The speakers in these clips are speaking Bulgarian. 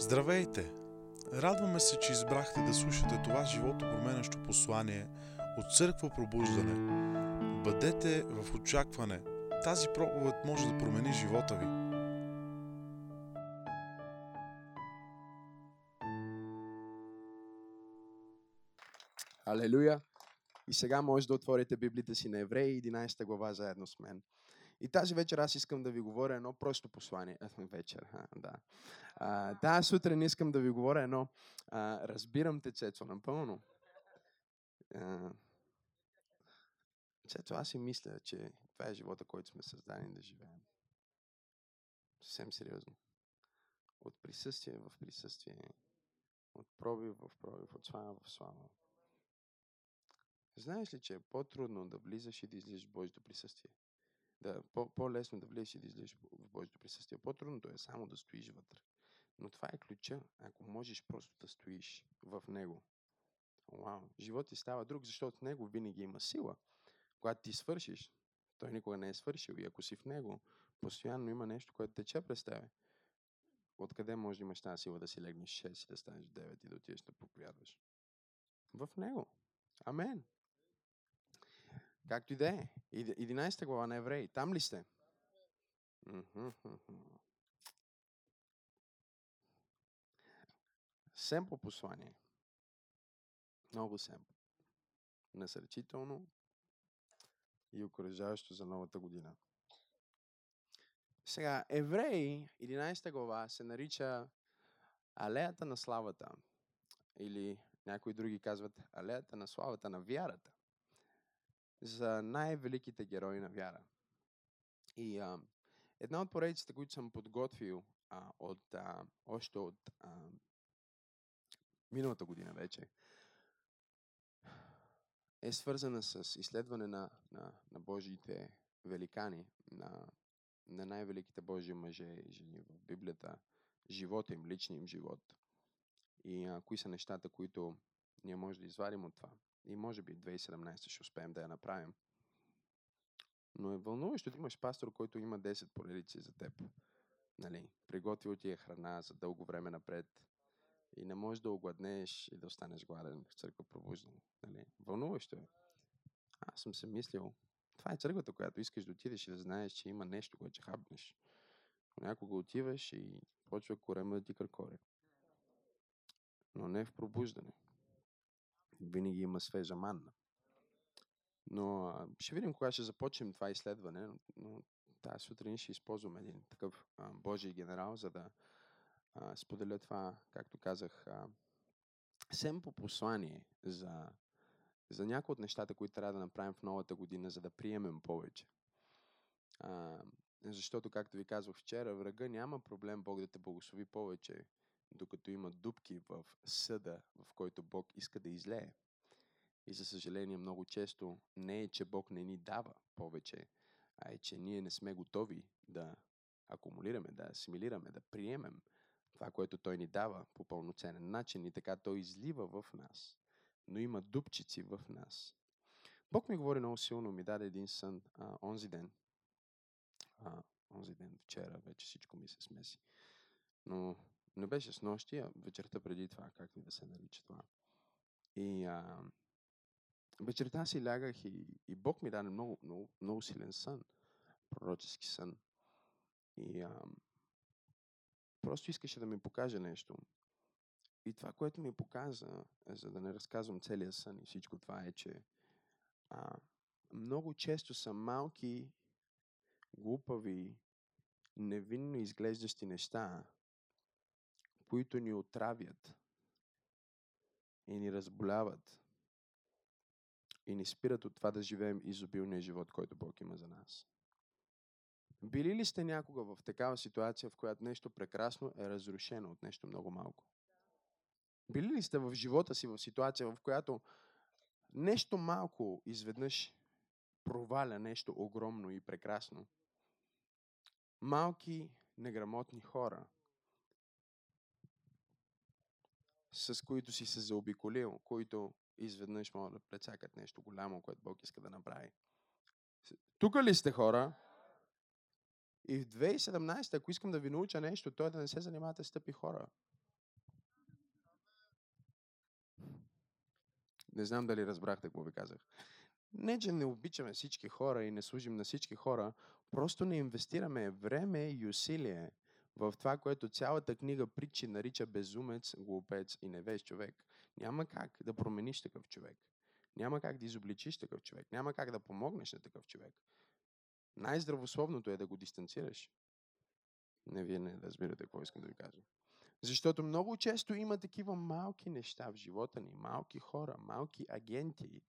Здравейте! Радваме се, че избрахте да слушате това живото променящо послание от Църква Пробуждане. Бъдете в очакване. Тази проповед може да промени живота ви. Алелуя! И сега може да отворите Библията си на Евреи, 11 глава, заедно с мен. И тази вечер аз искам да ви говоря едно просто послание. Вечер, а, да. А, тази сутрин искам да ви говоря едно. А, разбирам те, Цецо, напълно. А, Цецо, аз си мисля, че това е живота, който сме създани да живеем. Съвсем сериозно. От присъствие в присъствие. От пробив в пробив, от слава в слава. Знаеш ли, че е по-трудно да влизаш и да излизаш в Божието присъствие? Да, по- по-лесно да влезеш и да излезеш в Божието присъствие. По-трудното е само да стоиш вътре. Но това е ключа, ако можеш просто да стоиш в Него. Вау, живот ти става друг, защото в Него винаги има сила. Когато ти свършиш, той никога не е свършил. И ако си в Него, постоянно има нещо, което тече през тебе. Откъде може да имаш тази сила да си легнеш 6 и да станеш 9 и да отидеш да проповядваш? В Него. Амен. Както и да е. 11 глава на Евреи. Там ли сте? Семпо послание. Много семпо. Насърчително и окоръжаващо за новата година. Сега, Евреи, 11 глава, се нарича Алеята на славата. Или някои други казват Алеята на славата на вярата за най-великите герои на вяра. И а, една от поредиците, които съм подготвил а, от, а, още от а, миналата година вече, е свързана с изследване на, на, на Божиите великани, на, на най-великите Божии мъже и жени в Библията, живота им, личния им живот. И а, кои са нещата, които ние може да извадим от това. И може би 2017 ще успеем да я направим. Но е вълнуващо да имаш пастор, който има 10 поредици за теб. Нали, приготвил ти е храна за дълго време напред. И не можеш да огладнеш и да останеш гладен в църква пробуждане. Нали? Вълнуващо е. Аз съм се мислил, това е църквата, която искаш да отидеш и да знаеш, че има нещо, което ще хапнеш. Някога отиваш и почва корема да ти кръкоре. Но не в пробуждане винаги има свежа манна. Но ще видим кога ще започнем това изследване, но тази сутрин ще използвам един такъв а, Божий генерал, за да а, споделя това, както казах, а, семпо послание за, за някои от нещата, които трябва да направим в новата година, за да приемем повече. А, защото, както ви казах вчера, врага няма проблем Бог да те благослови повече, докато има дупки в съда, в който Бог иска да излее. И за съжаление много често не е, че Бог не ни дава повече, а е, че ние не сме готови да акумулираме, да асимилираме, да приемем това, което Той ни дава по пълноценен начин и така Той излива в нас. Но има дупчици в нас. Бог ми говори много силно, ми даде един сън а, онзи ден. А, онзи ден, вчера, вече всичко ми се смеси. Но не беше с нощи, а вечерта преди това, както и да се нарича това. И а, вечерта си лягах и, и Бог ми даде много, много, много силен сън, пророчески сън. И а, просто искаше да ми покаже нещо. И това, което ми показа, е, за да не разказвам целия сън и всичко това е, че а, много често са малки, глупави, невинно изглеждащи неща, които ни отравят и ни разболяват и ни спират от това да живеем изобилния живот, който Бог има за нас. Били ли сте някога в такава ситуация, в която нещо прекрасно е разрушено от нещо много малко? Били ли сте в живота си в ситуация, в която нещо малко изведнъж проваля нещо огромно и прекрасно? Малки, неграмотни хора – с които си се заобиколил, които изведнъж могат да прецакат нещо голямо, което Бог иска да направи. Тук ли сте хора? И в 2017, ако искам да ви науча нещо, то е да не се занимавате с тъпи хора. Не знам дали разбрахте какво ви казах. Не, че не обичаме всички хора и не служим на всички хора, просто не инвестираме време и усилие в това, което цялата книга притчи нарича безумец, глупец и невеж човек. Няма как да промениш такъв човек. Няма как да изобличиш такъв човек. Няма как да помогнеш на такъв човек. Най-здравословното е да го дистанцираш. Не, вие не разбирате какво искам да ви кажа. Защото много често има такива малки неща в живота ни, малки хора, малки агенти,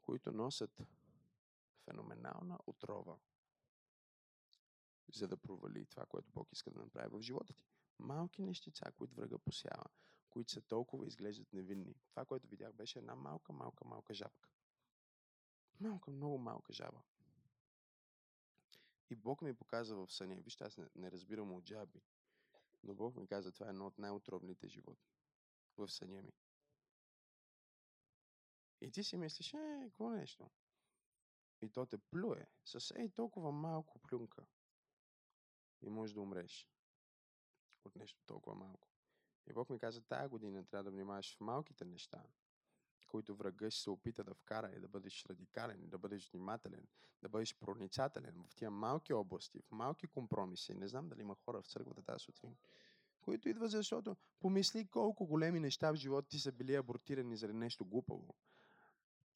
които носят феноменална отрова, за да провали това, което Бог иска да направи в живота ти. Малки нещица, които врага посява, които са толкова изглеждат невинни. Това, което видях, беше една малка, малка, малка жабка. Малка, много малка жаба. И Бог ми показа в съня. Вижте, аз не, разбирам от жаби. Но Бог ми каза, това е едно от най-отровните животни в съня ми. И ти си мислиш, е, какво нещо? И то те плюе с ей толкова малко плюнка. И можеш да умреш от нещо толкова малко. И Бог ми каза, тая година трябва да внимаваш в малките неща, които врага ще се опита да вкара и да бъдеш радикален, да бъдеш внимателен, да бъдеш проницателен в тия малки области, в малки компромиси. Не знам дали има хора в църквата тази сутрин, които идват, защото помисли колко големи неща в живота ти са били абортирани заради нещо глупаво.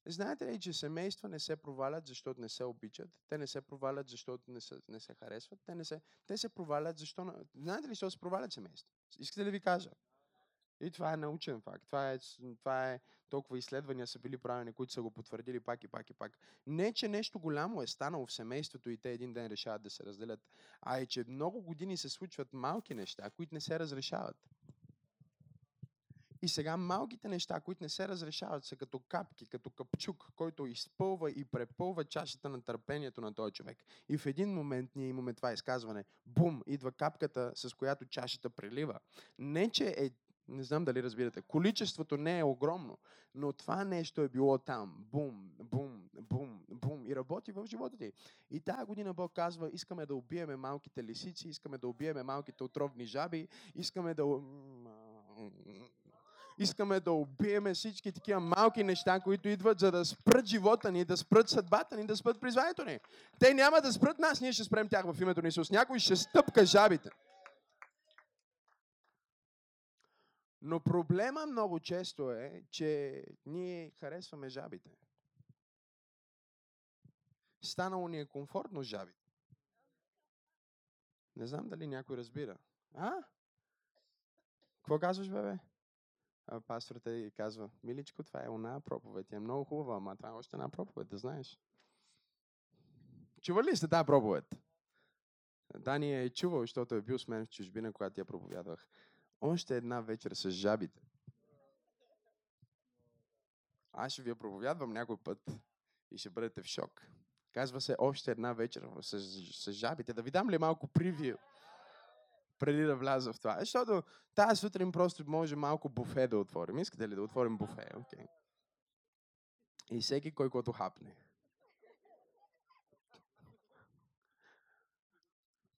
Знаете ли, че семейства не се провалят, защото не се обичат? Те не се провалят, защото не се, не се харесват? Те, не се, те се провалят, защо... Знаете ли, защо се провалят семейства? Искате ли ви кажа? И това е научен факт. Това е, това е толкова изследвания са били правени, които са го потвърдили пак и пак и пак. Не, че нещо голямо е станало в семейството и те един ден решават да се разделят, а е, че много години се случват малки неща, които не се разрешават. И сега малките неща, които не се разрешават, са като капки, като капчук, който изпълва и препълва чашата на търпението на този човек. И в един момент ние имаме това изказване. Бум! Идва капката, с която чашата прелива. Не, че е не знам дали разбирате. Количеството не е огромно, но това нещо е било там. Бум, бум, бум, бум. И работи в живота ти. И тази година Бог казва, искаме да убиеме малките лисици, искаме да убиеме малките отровни жаби, искаме да искаме да убиеме всички такива малки неща, които идват, за да спрат живота ни, да спрат съдбата ни, да спрат призванието ни. Те няма да спрат нас, ние ще спрем тях в името на Исус. Някой ще стъпка жабите. Но проблема много често е, че ние харесваме жабите. Станало ни е комфортно жабите. Не знам дали някой разбира. А? Какво казваш, бебе? Пасторът и казва, миличко, това е една проповед. Е много хубава, ама това е още една проповед, да знаеш. Чували ли сте тази проповед? Дани е чувал, защото е бил с мен в чужбина, когато я проповядвах. Още една вечер с жабите. Аз ще ви я проповядвам някой път и ще бъдете в шок. Казва се още една вечер с, с жабите. Да ви дам ли малко привил? Преди да вляза в това. Защото тази сутрин просто може малко буфе да отворим. Искате ли да отворим буфе? Okay. И всеки кой който хапне.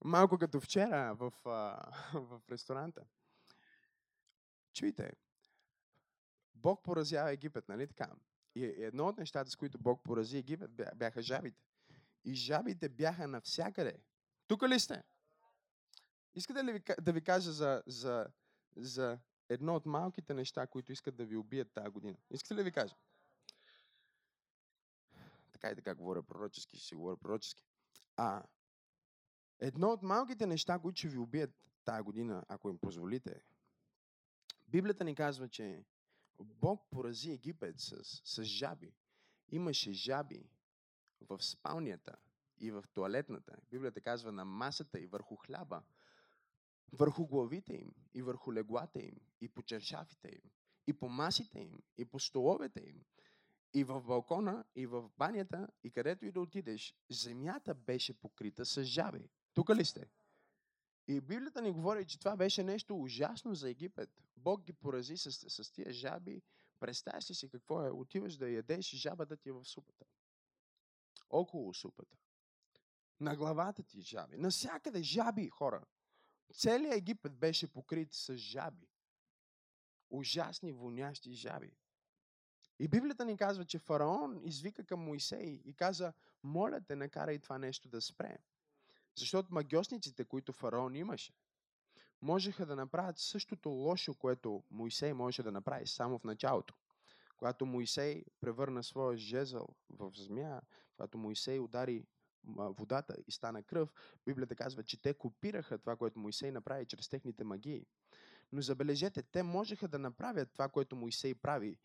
Малко като вчера в, в ресторанта. Чуйте, Бог поразява Египет, нали така? И едно от нещата, с които Бог порази Египет, бяха жабите. И жабите бяха навсякъде. Тук ли сте? Искате ли да ви кажа за, за, за едно от малките неща, които искат да ви убият тази година? Искате ли да ви кажа? Така и така говоря пророчески, ще си говоря пророчески. А, едно от малките неща, които ще ви убият тази година, ако им позволите, Библията ни казва, че Бог порази Египет с, с жаби. Имаше жаби в спалнята и в туалетната. Библията казва на масата и върху хляба върху главите им и върху леглата им и по чершафите им и по масите им и по столовете им и в балкона и в банята и където и да отидеш, земята беше покрита с жаби. Тук ли сте? И Библията ни говори, че това беше нещо ужасно за Египет. Бог ги порази с, с тия жаби. Представяш си какво е? Отиваш да ядеш, жабата ти е в супата. Около супата. На главата ти жаби. Насякъде жаби, хора. Целият Египет беше покрит с жаби. Ужасни, вонящи жаби. И Библията ни казва, че фараон извика към Моисей и каза, моля те, накарай това нещо да спре. Защото магиосниците, които фараон имаше, можеха да направят същото лошо, което Моисей можеше да направи само в началото. Когато Моисей превърна своя жезъл в змия, когато Моисей удари водата и стана кръв, Библията казва, че те копираха това, което Моисей направи чрез техните магии. Но забележете, те можеха да направят това, което Моисей прави,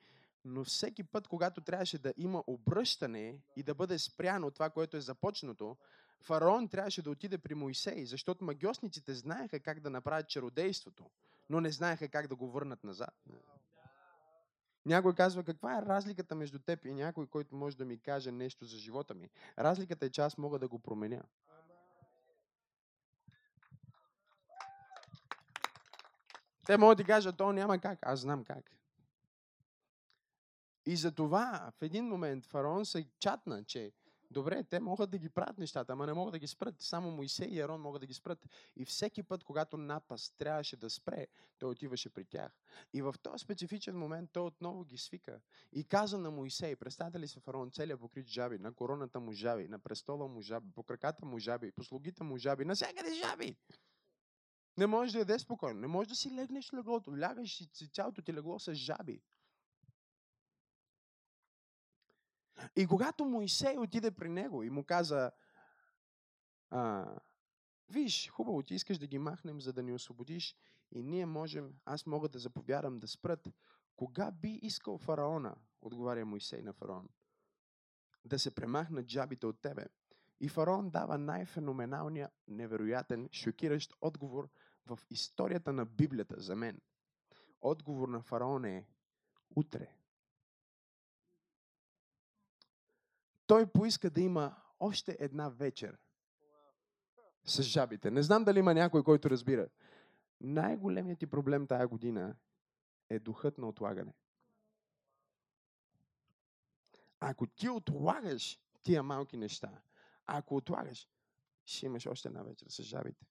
но всеки път, когато трябваше да има обръщане и да бъде спряно това, което е започнато, фараон трябваше да отиде при Моисей, защото магиосниците знаеха как да направят чародейството, но не знаеха как да го върнат назад. Някой казва, каква е разликата между теб и някой, който може да ми каже нещо за живота ми? Разликата е, че аз мога да го променя. Те могат да кажат, то няма как. Аз знам как. И за това в един момент фараон се чатна, че добре, те могат да ги правят нещата, ама не могат да ги спрат. Само Моисей и Арон могат да ги спрат. И всеки път, когато напас трябваше да спре, той отиваше при тях. И в този специфичен момент той отново ги свика и каза на Моисей, представете ли се фараон, целият покрит жаби, на короната му жаби, на престола му жаби, по краката му жаби, по слугите му жаби, навсякъде жаби. Не можеш да яде спокойно, не можеш да си легнеш леглото, лягаш и цялото ти легло с жаби. И когато Моисей отиде при него и му каза, а, виж, хубаво, ти искаш да ги махнем, за да ни освободиш и ние можем, аз мога да заповядам да спрат. Кога би искал фараона, отговаря Моисей на фараон, да се премахнат джабите от тебе? И фараон дава най-феноменалния, невероятен, шокиращ отговор в историята на Библията за мен. Отговор на фараон е утре. Той поиска да има още една вечер с жабите. Не знам дали има някой, който разбира. Най-големият ти проблем тая година е духът на отлагане. Ако ти отлагаш тия малки неща, ако отлагаш, ще имаш още една вечер с жабите.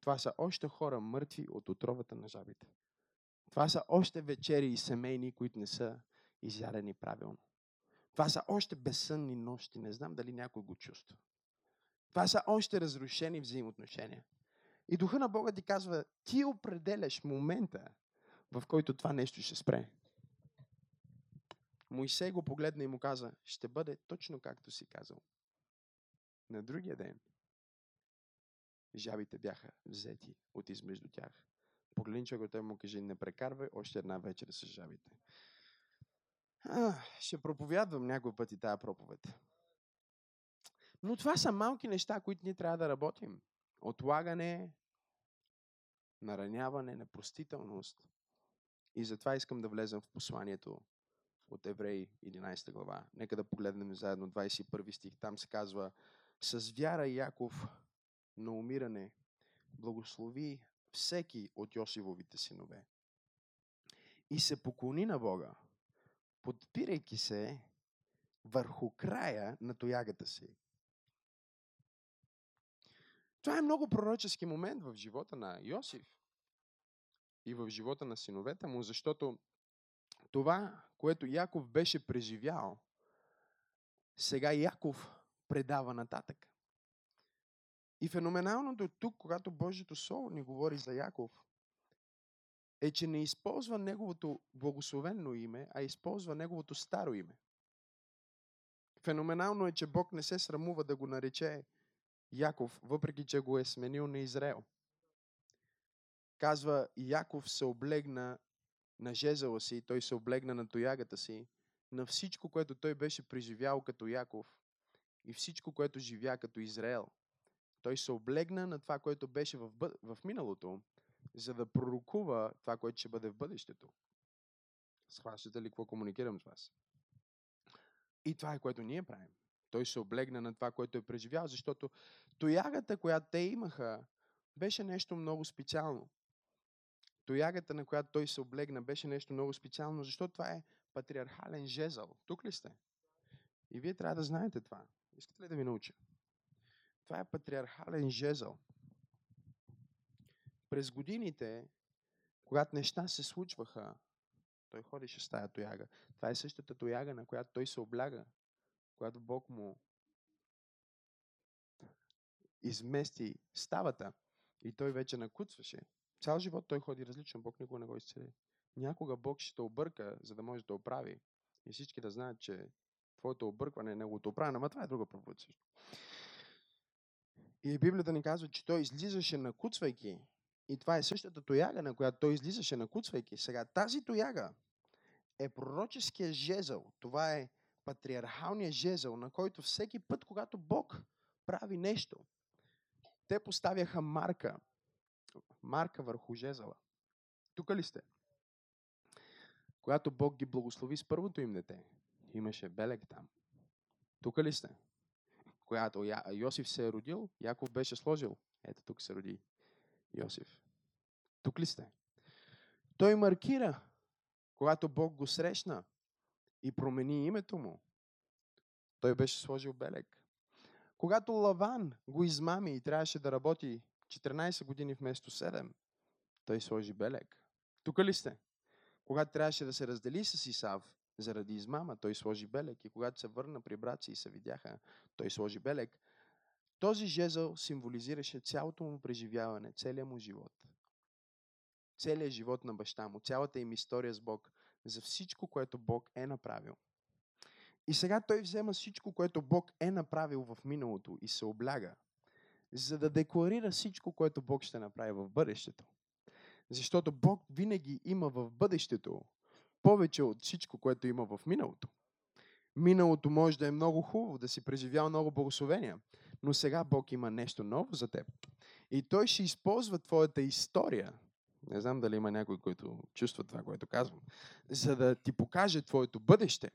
Това са още хора мъртви от отровата на жабите. Това са още вечери и семейни, които не са изядени правилно. Това са още безсънни нощи. Не знам дали някой го чувства. Това са още разрушени взаимоотношения. И духа на Бога ти казва, ти определяш момента, в който това нещо ще спре. Моисей го погледна и му каза, ще бъде точно както си казал. На другия ден жабите бяха взети от измежду тях. Погледни човекът му каже, не прекарвай още една вечер с жабите. Ще проповядвам някой път и тая проповед. Но това са малки неща, които ние трябва да работим. Отлагане, нараняване, непростителност. И затова искам да влезем в посланието от Евреи 11 глава. Нека да погледнем заедно 21 стих. Там се казва С вяра Яков на умиране благослови всеки от Йосивовите синове. И се поклони на Бога подпирайки се върху края на тоягата си. Това е много пророчески момент в живота на Йосиф и в живота на синовете му, защото това, което Яков беше преживял, сега Яков предава нататък. И феноменалното тук, когато Божието Слово ни говори за Яков, е, че не използва неговото благословено име, а използва неговото старо име. Феноменално е, че Бог не се срамува да го нарече Яков, въпреки че го е сменил на Израел. Казва, Яков се облегна на жезела си, той се облегна на тоягата си, на всичко, което той беше преживял като Яков и всичко, което живя като Израел. Той се облегна на това, което беше в, в миналото за да пророкува това, което ще бъде в бъдещето. Схващате ли какво комуникирам с вас? И това е което ние правим. Той се облегна на това, което е преживял, защото тоягата, която те имаха, беше нещо много специално. Тоягата, на която той се облегна, беше нещо много специално, защото това е патриархален жезъл. Тук ли сте? И вие трябва да знаете това. Искате ли да ви науча? Това е патриархален жезъл през годините, когато неща се случваха, Той ходеше с тая тояга. Това е същата тояга, на която той се обляга, когато Бог му измести ставата и той вече накуцваше. Цял живот той ходи различно, Бог никога не го изцели. Някога Бог ще те обърка, за да може да оправи. И всички да знаят, че твоето объркване е неговото оправяне, ама това е друга проповед. И Библията ни казва, че той излизаше накуцвайки. И това е същата тояга, на която той излизаше накуцвайки. Сега тази тояга е пророческия жезъл. Това е патриархалният жезъл, на който всеки път, когато Бог прави нещо, те поставяха марка. Марка върху жезъла. Тук ли сте? Когато Бог ги благослови с първото им дете, имаше белег там. Тук ли сте? Когато Йосиф се е родил, Яков беше сложил. Ето тук се роди Йосиф. Тук ли сте? Той маркира, когато Бог го срещна и промени името му. Той беше сложил белег. Когато Лаван го измами и трябваше да работи 14 години вместо 7, той сложи белег. Тук ли сте? Когато трябваше да се раздели с Исав заради измама, той сложи белег. И когато се върна при братци и се видяха, той сложи белег. Този жезъл символизираше цялото му преживяване, целият му живот. Целият живот на баща му, цялата им история с Бог, за всичко, което Бог е направил. И сега той взема всичко, което Бог е направил в миналото и се обляга, за да декларира всичко, което Бог ще направи в бъдещето. Защото Бог винаги има в бъдещето повече от всичко, което има в миналото. Миналото може да е много хубаво, да си преживял много благословения, но сега Бог има нещо ново за теб. И Той ще използва твоята история. Не знам дали има някой, който чувства това, което казвам. За да ти покаже твоето бъдеще.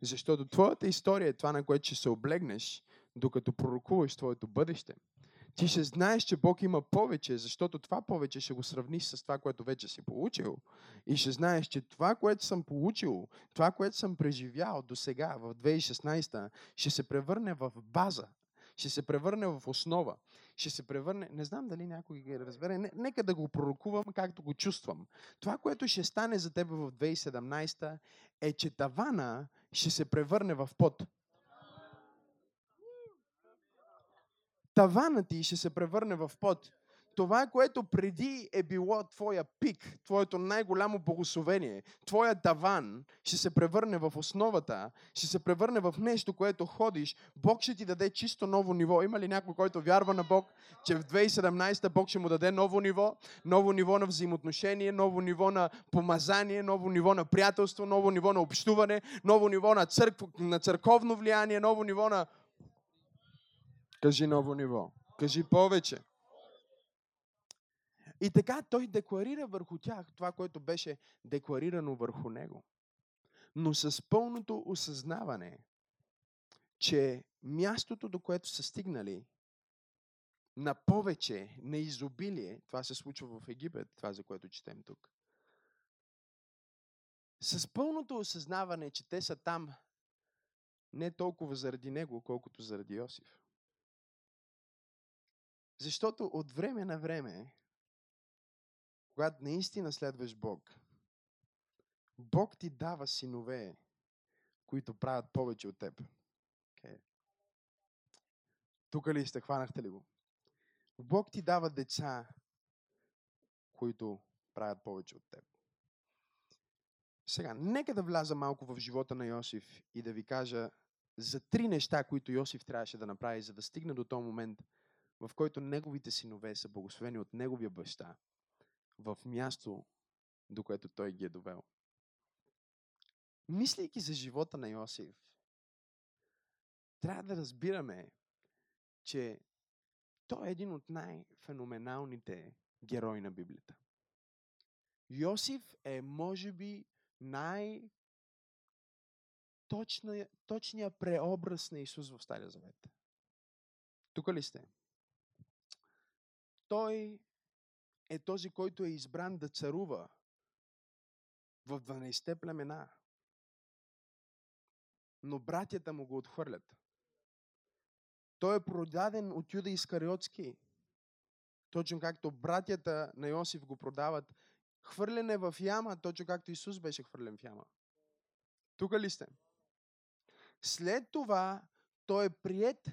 Защото твоята история е това, на което ще се облегнеш, докато пророкуваш твоето бъдеще. Ти ще знаеш, че Бог има повече, защото това повече ще го сравниш с това, което вече си получил. И ще знаеш, че това, което съм получил, това, което съм преживял до сега, в 2016, ще се превърне в база, ще се превърне в основа, ще се превърне, не знам дали някой ги разбере, не, нека да го пророкувам както го чувствам. Това, което ще стане за теб в 2017 е, че тавана ще се превърне в пот. Тавана ти ще се превърне в пот това, което преди е било твоя пик, твоето най-голямо благословение, твоя таван, ще се превърне в основата, ще се превърне в нещо, което ходиш. Бог ще ти даде чисто ново ниво. Има ли някой, който вярва на Бог, че в 2017 Бог ще му даде ново ниво, ново ниво на взаимоотношение, ново ниво на помазание, ново ниво на приятелство, ново ниво на общуване, ново ниво на, църкв, на църковно влияние, ново ниво на... Кажи ново ниво. Кажи повече. И така той декларира върху тях това, което беше декларирано върху него. Но с пълното осъзнаване, че мястото, до което са стигнали, на повече, на изобилие, това се случва в Египет, това за което четем тук. С пълното осъзнаване, че те са там не толкова заради него, колкото заради Йосиф. Защото от време на време когато наистина следваш Бог, Бог ти дава синове, които правят повече от теб. Okay. Тук ли сте, хванахте ли го? Бог ти дава деца, които правят повече от теб. Сега, нека да вляза малко в живота на Йосиф и да ви кажа за три неща, които Йосиф трябваше да направи, за да стигне до този момент, в който неговите синове са благословени от неговия баща в място, до което той ги е довел. Мислейки за живота на Йосиф, трябва да разбираме, че той е един от най-феноменалните герои на Библията. Йосиф е, може би, най- точният преобраз на Исус в Стария Завет. Тук ли сте? Той е този, който е избран да царува в 12-те племена. Но братята му го отхвърлят. Той е продаден от Юда Искариотски. Точно както братята на Йосиф го продават Хвърлен е в яма, точно както Исус беше хвърлен в яма. Тук ли сте? След това той е прият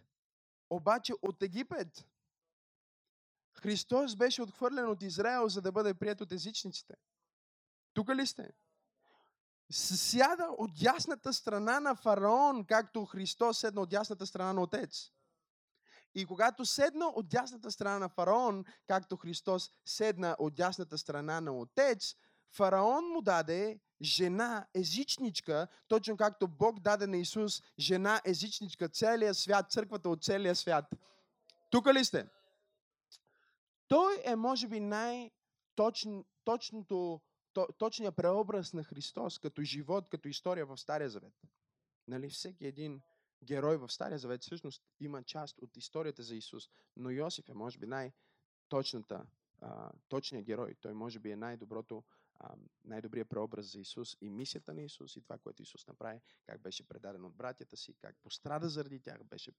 обаче от Египет. Христос беше отхвърлен от Израел, за да бъде прият от езичниците. Тук ли сте? Сяда от дясната страна на фараон, както Христос седна от дясната страна на Отец. И когато седна от дясната страна на фараон, както Христос седна от дясната страна на Отец, фараон му даде жена езичничка, точно както Бог даде на Исус жена езичничка, целия свят, църквата от целия свят. Тук ли сте? Той е, може би, най-точното, точният преобраз на Христос като живот, като история в Стария Завет. Нали, всеки един герой в Стария Завет всъщност има част от историята за Исус. Но Йосиф е, може би, най-точната, точният герой. Той, може би, е най-доброто най-добрият преобраз за Исус и мисията на Исус и това, което Исус направи, как беше предаден от братята си, как пострада заради тях, беше,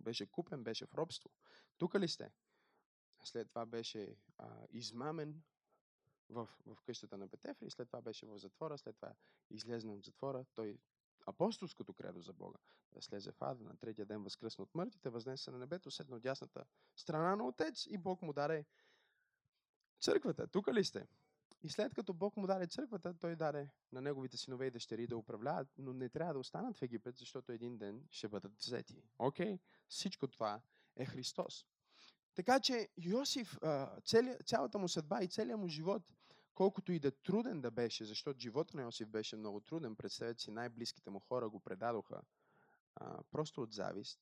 беше купен, беше в робство. Тук ли сте? След това беше а, измамен в, в къщата на Петефа и след това беше в затвора, след това излезна от затвора. Той апостолското кредо за Бога. Да слезе в ада, на третия ден възкръсна от мъртвите, възнесе на небето, седна от дясната страна на Отец и Бог му даде църквата. Тук ли сте? И след като Бог му даде църквата, той даде на неговите синове и дъщери да управляват, но не трябва да останат в Египет, защото един ден ще бъдат взети. Окей? Okay? Всичко това е Христос. Така че Йосиф, цялата му съдба и целият му живот, колкото и да труден да беше, защото живота на Йосиф беше много труден, представете си, най-близките му хора го предадоха просто от завист.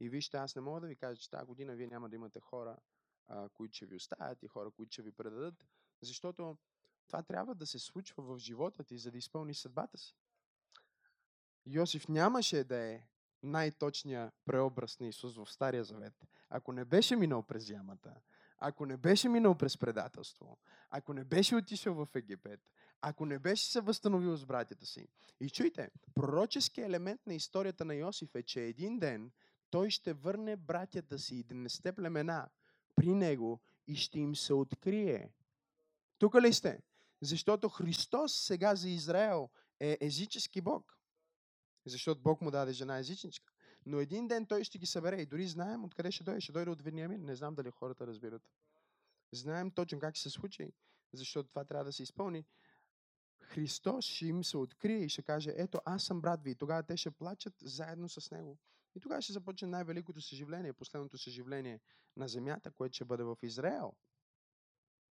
И вижте, аз не мога да ви кажа, че тази година вие няма да имате хора, които ще ви оставят и хора, които ще ви предадат, защото това трябва да се случва в живота ти, за да изпълниш съдбата си. Йосиф нямаше да е най-точния преобраз на Исус в Стария Завет, ако не беше минал през ямата, ако не беше минал през предателство, ако не беше отишъл в Египет, ако не беше се възстановил с братята си. И чуйте, пророческият елемент на историята на Йосиф е, че един ден той ще върне братята си и днесте племена при него и ще им се открие тук ли сте? Защото Христос сега за Израел е езически Бог. Защото Бог му даде жена езичничка. Но един ден той ще ги събере и дори знаем откъде ще дойде. Ще дойде от Вениамин. Не знам дали хората разбират. Знаем точно как ще се случи, защото това трябва да се изпълни. Христос ще им се открие и ще каже, ето аз съм брат ви. И тогава те ще плачат заедно с него. И тогава ще започне най-великото съживление, последното съживление на земята, което ще бъде в Израел.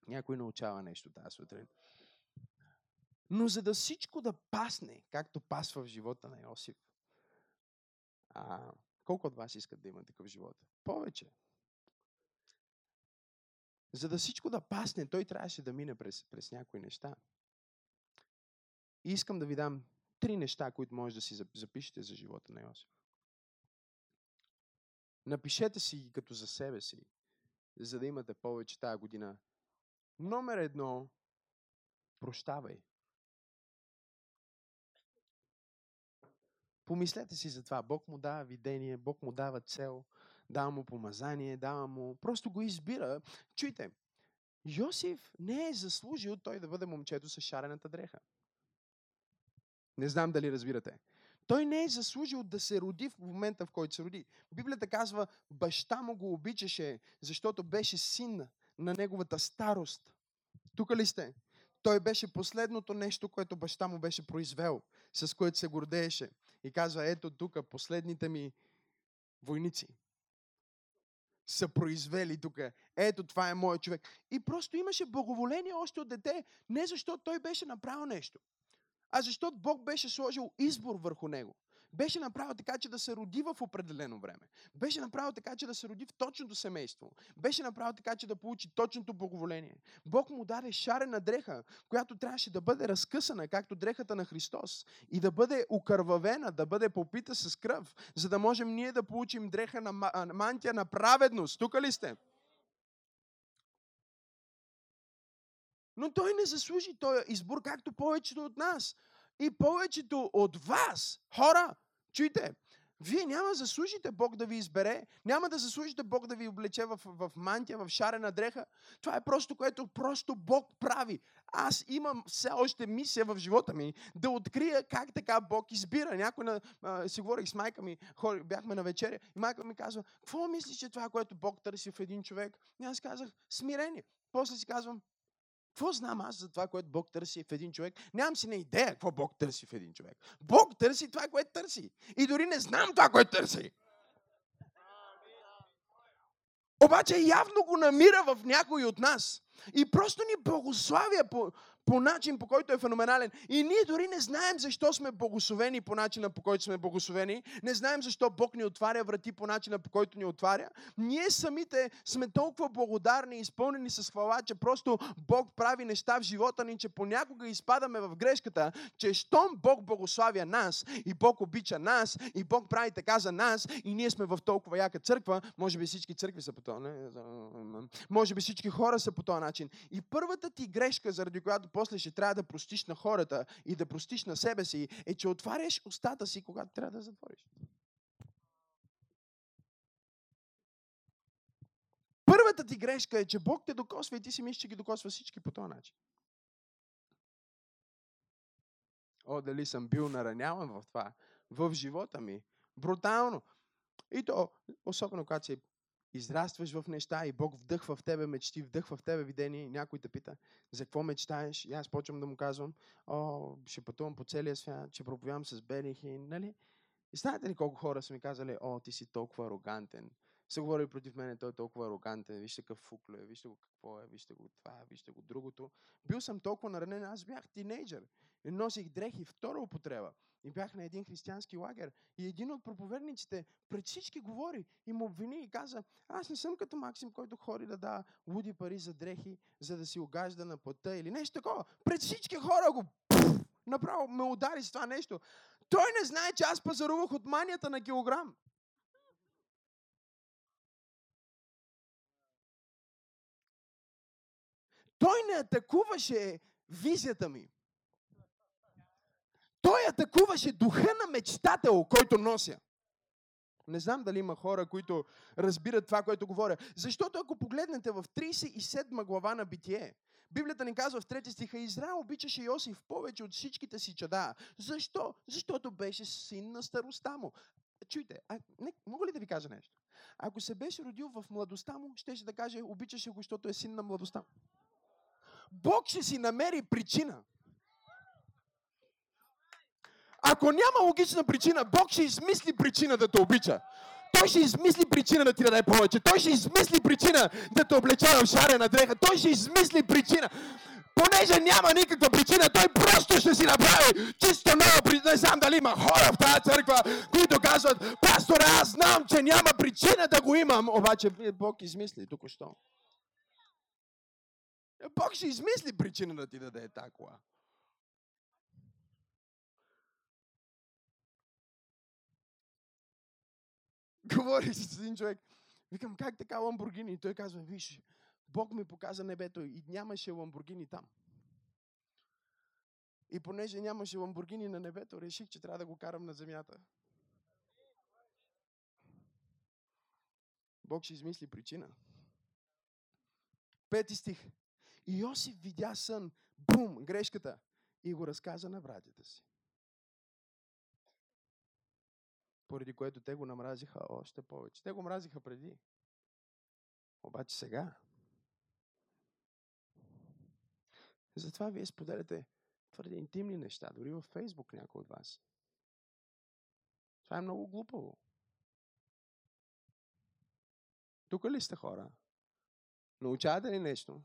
Някой научава нещо тази сутрин. Но за да всичко да пасне, както пасва в живота на Йосиф, а, колко от вас искат да имат такъв живот? Повече. За да всичко да пасне, той трябваше да мине през, през някои неща. И искам да ви дам три неща, които може да си запишете за живота на Йосиф. Напишете си ги като за себе си, за да имате повече тази година Номер едно, прощавай. Помислете си за това. Бог му дава видение, Бог му дава цел, дава му помазание, дава му... Просто го избира. Чуйте, Йосиф не е заслужил той да бъде момчето с шарената дреха. Не знам дали разбирате. Той не е заслужил да се роди в момента, в който се роди. Библията казва, баща му го обичаше, защото беше син на неговата старост. Тук ли сте? Той беше последното нещо, което баща му беше произвел, с което се гордееше. И казва, ето тук последните ми войници са произвели тук. Ето това е моят човек. И просто имаше благоволение още от дете, не защото той беше направил нещо, а защото Бог беше сложил избор върху него. Беше направил така, че да се роди в определено време. Беше направил така, че да се роди в точното семейство. Беше направил така, че да получи точното благоволение. Бог му даде шарена дреха, която трябваше да бъде разкъсана, както дрехата на Христос, и да бъде укървавена, да бъде попита с кръв, за да можем ние да получим дреха на мантия на праведност. Тук ли сте? Но той не заслужи този избор, както повечето от нас. И повечето от вас, хора, Чуйте, Вие няма да заслужите Бог да ви избере, няма да заслужите Бог да ви облече в, в мантия, в шарена дреха. Това е просто което просто Бог прави. Аз имам все още мисия в живота ми да открия как така Бог избира. Някой на, а, си говорих с майка ми, хори, бяхме на вечеря и майка ми казва, какво мислиш, че това, което Бог търси в един човек? И аз казах, смирение. После си казвам, какво знам аз за това, което Бог търси в един човек? Нямам си на идея какво Бог търси в един човек. Бог търси това, което търси. И дори не знам това, което търси. Обаче явно го намира в някой от нас. И просто ни благославя по, по начин, по който е феноменален. И ние дори не знаем защо сме благословени по начина, по който сме благословени. Не знаем защо Бог ни отваря врати по начина, по който ни отваря. Ние самите сме толкова благодарни и изпълнени с хвала, че просто Бог прави неща в живота ни, че понякога изпадаме в грешката, че щом Бог благославя нас и Бог обича нас и Бог прави така за нас и ние сме в толкова яка църква, може би всички църкви са по този, може би всички хора са по този начин. И първата ти грешка, заради която после ще трябва да простиш на хората и да простиш на себе си, е, че отваряш устата си, когато трябва да затвориш. Първата ти грешка е, че Бог те докосва и ти си мислиш, че ги докосва всички по този начин. О, дали съм бил нараняван в това, в живота ми. Брутално. И то, особено когато си израстваш в неща и Бог вдъхва в тебе мечти, вдъхва в тебе видение и някой те пита за какво мечтаеш и аз почвам да му казвам, о, ще пътувам по целия свят, ще проповядам с белихи, нали? И знаете ли колко хора са ми казали, о, ти си толкова арогантен, се говори против мен, той е толкова арогантен, вижте какъв фукло е, вижте го какво е, вижте го това, вижте го другото. Бил съм толкова наранен, аз бях тинейджър носих дрехи, втора употреба. И бях на един християнски лагер. И един от проповедниците пред всички говори и му обвини и каза, аз не съм като Максим, който хори да дава луди пари за дрехи, за да си огажда на плата или нещо такова. Пред всички хора го пфф, направо ме удари с това нещо. Той не знае, че аз пазарувах от манията на килограм. Той не атакуваше визията ми. Той атакуваше духа на мечтател, който нося. Не знам дали има хора, които разбират това, което говоря. Защото ако погледнете в 37 глава на Битие, Библията ни казва в 3 стиха, Израел обичаше Йосиф повече от всичките си чада. Защо? Защото беше син на староста му. Чуйте, а, не, мога ли да ви кажа нещо? Ако се беше родил в младостта му, щеше да каже, обичаше го, защото е син на младостта му. Бог ще си намери причина. Ако няма логична причина, Бог ще измисли причина да те обича. Той ще измисли причина да ти даде повече. Той ще измисли причина да те облече в шарена дреха. Той ще измисли причина. Понеже няма никаква причина, той просто ще си направи чисто нова. Не знам дали има хора в тази църква, които казват, пасторе, аз знам, че няма причина да го имам. Обаче Бог измисли тук що. Бог ще измисли причина да ти даде такова. Говори с един човек. Викам, как така Ламбургини? И той казва, виж, Бог ми показа небето и нямаше Ламбургини там. И понеже нямаше Ламбургини на небето, реших, че трябва да го карам на земята. Бог ще измисли причина. Пети стих. И Йосиф видя сън. Бум! Грешката. И го разказа на братята си. Поради което те го намразиха още повече. Те го мразиха преди. Обаче сега. Затова вие споделяте твърде интимни неща, дори във Фейсбук някой от вас. Това е много глупаво. Тук ли сте хора? Научавате ли нещо?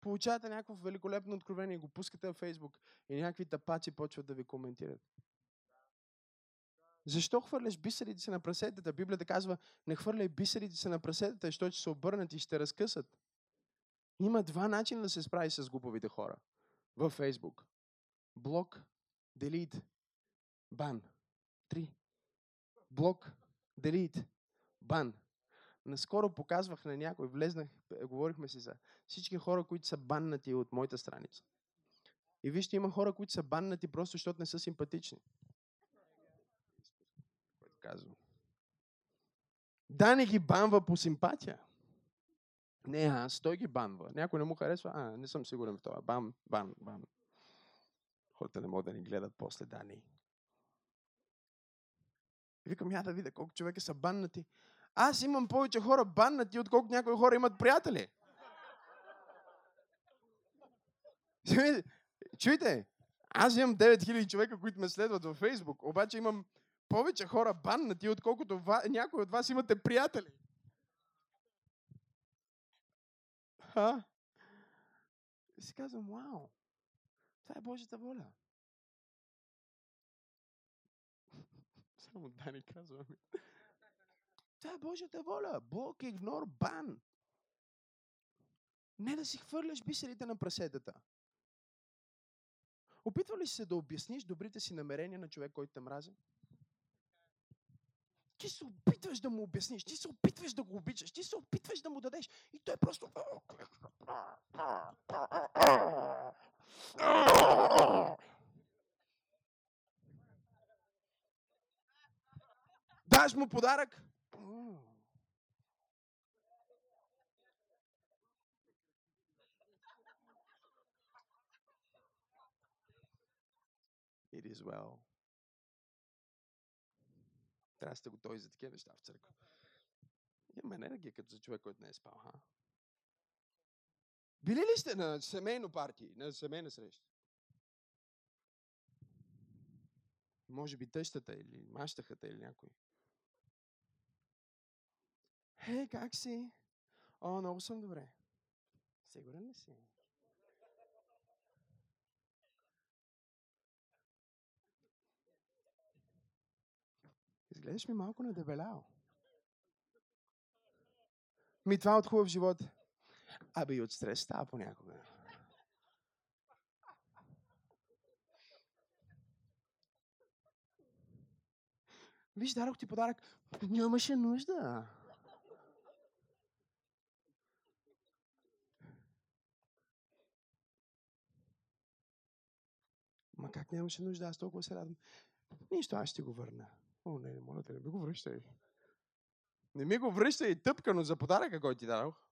Получавате някакво великолепно откровение и го пускате във Фейсбук и някакви тапаци почват да ви коментират. Защо хвърляш бисерите на прасетата? Библията казва, не хвърляй бисерите си на прасетата, защото ще се обърнат и ще разкъсат. Има два начина да се справи с глуповите хора във Фейсбук. Блок, делит, бан. Три. Блок, делит, бан. Наскоро показвах на някой, влезнах, говорихме си за всички хора, които са баннати от моята страница. И вижте, има хора, които са баннати просто защото не са симпатични. Казвам. Дани ги банва по симпатия. Не аз, той ги банва. Някой не му харесва? А, не съм сигурен в това. Бан, бан, бан. Хората не могат да ни гледат после Дани. Викам, я да видя колко човека са баннати. Аз имам повече хора баннати, отколкото някои хора имат приятели. Чуйте, аз имам 9000 човека, които ме следват във Фейсбук, обаче имам повече хора баннати, отколкото ва... някои от вас имате приятели. Ха? И си казвам, вау, това е Божията воля. Само Дани казвам. Това е Божията воля. Бог игнор бан. Не да си хвърляш бисерите на прасетата. Опитва ли се да обясниш добрите си намерения на човек, който те мрази? Ти се опитваш да му обясниш, ти се опитваш да го обичаш, ти се опитваш да му дадеш и той просто... Даш му подарък. It is well. Трябва да сте готови за такива неща в църква. Имаме енергия като за човек, който не е спал. Ха? Били ли сте на семейно парти, на семейна среща? Може би тъщата или мащахата или някой. Хей, как си? О, много съм добре. Сигурен ли си? Изглеждаш ми малко надебелял. Ми това от хубав живот. Абе и от стрес става понякога. Виж, дарох ти подарък. Нямаше нужда. Ма как нямаше нужда? Аз толкова се радвам. Нищо, аз ще го върна. О, не, не, моля те, не ми го връщай. Не ми го връщай тъпкано за подаръка, който ти дадох.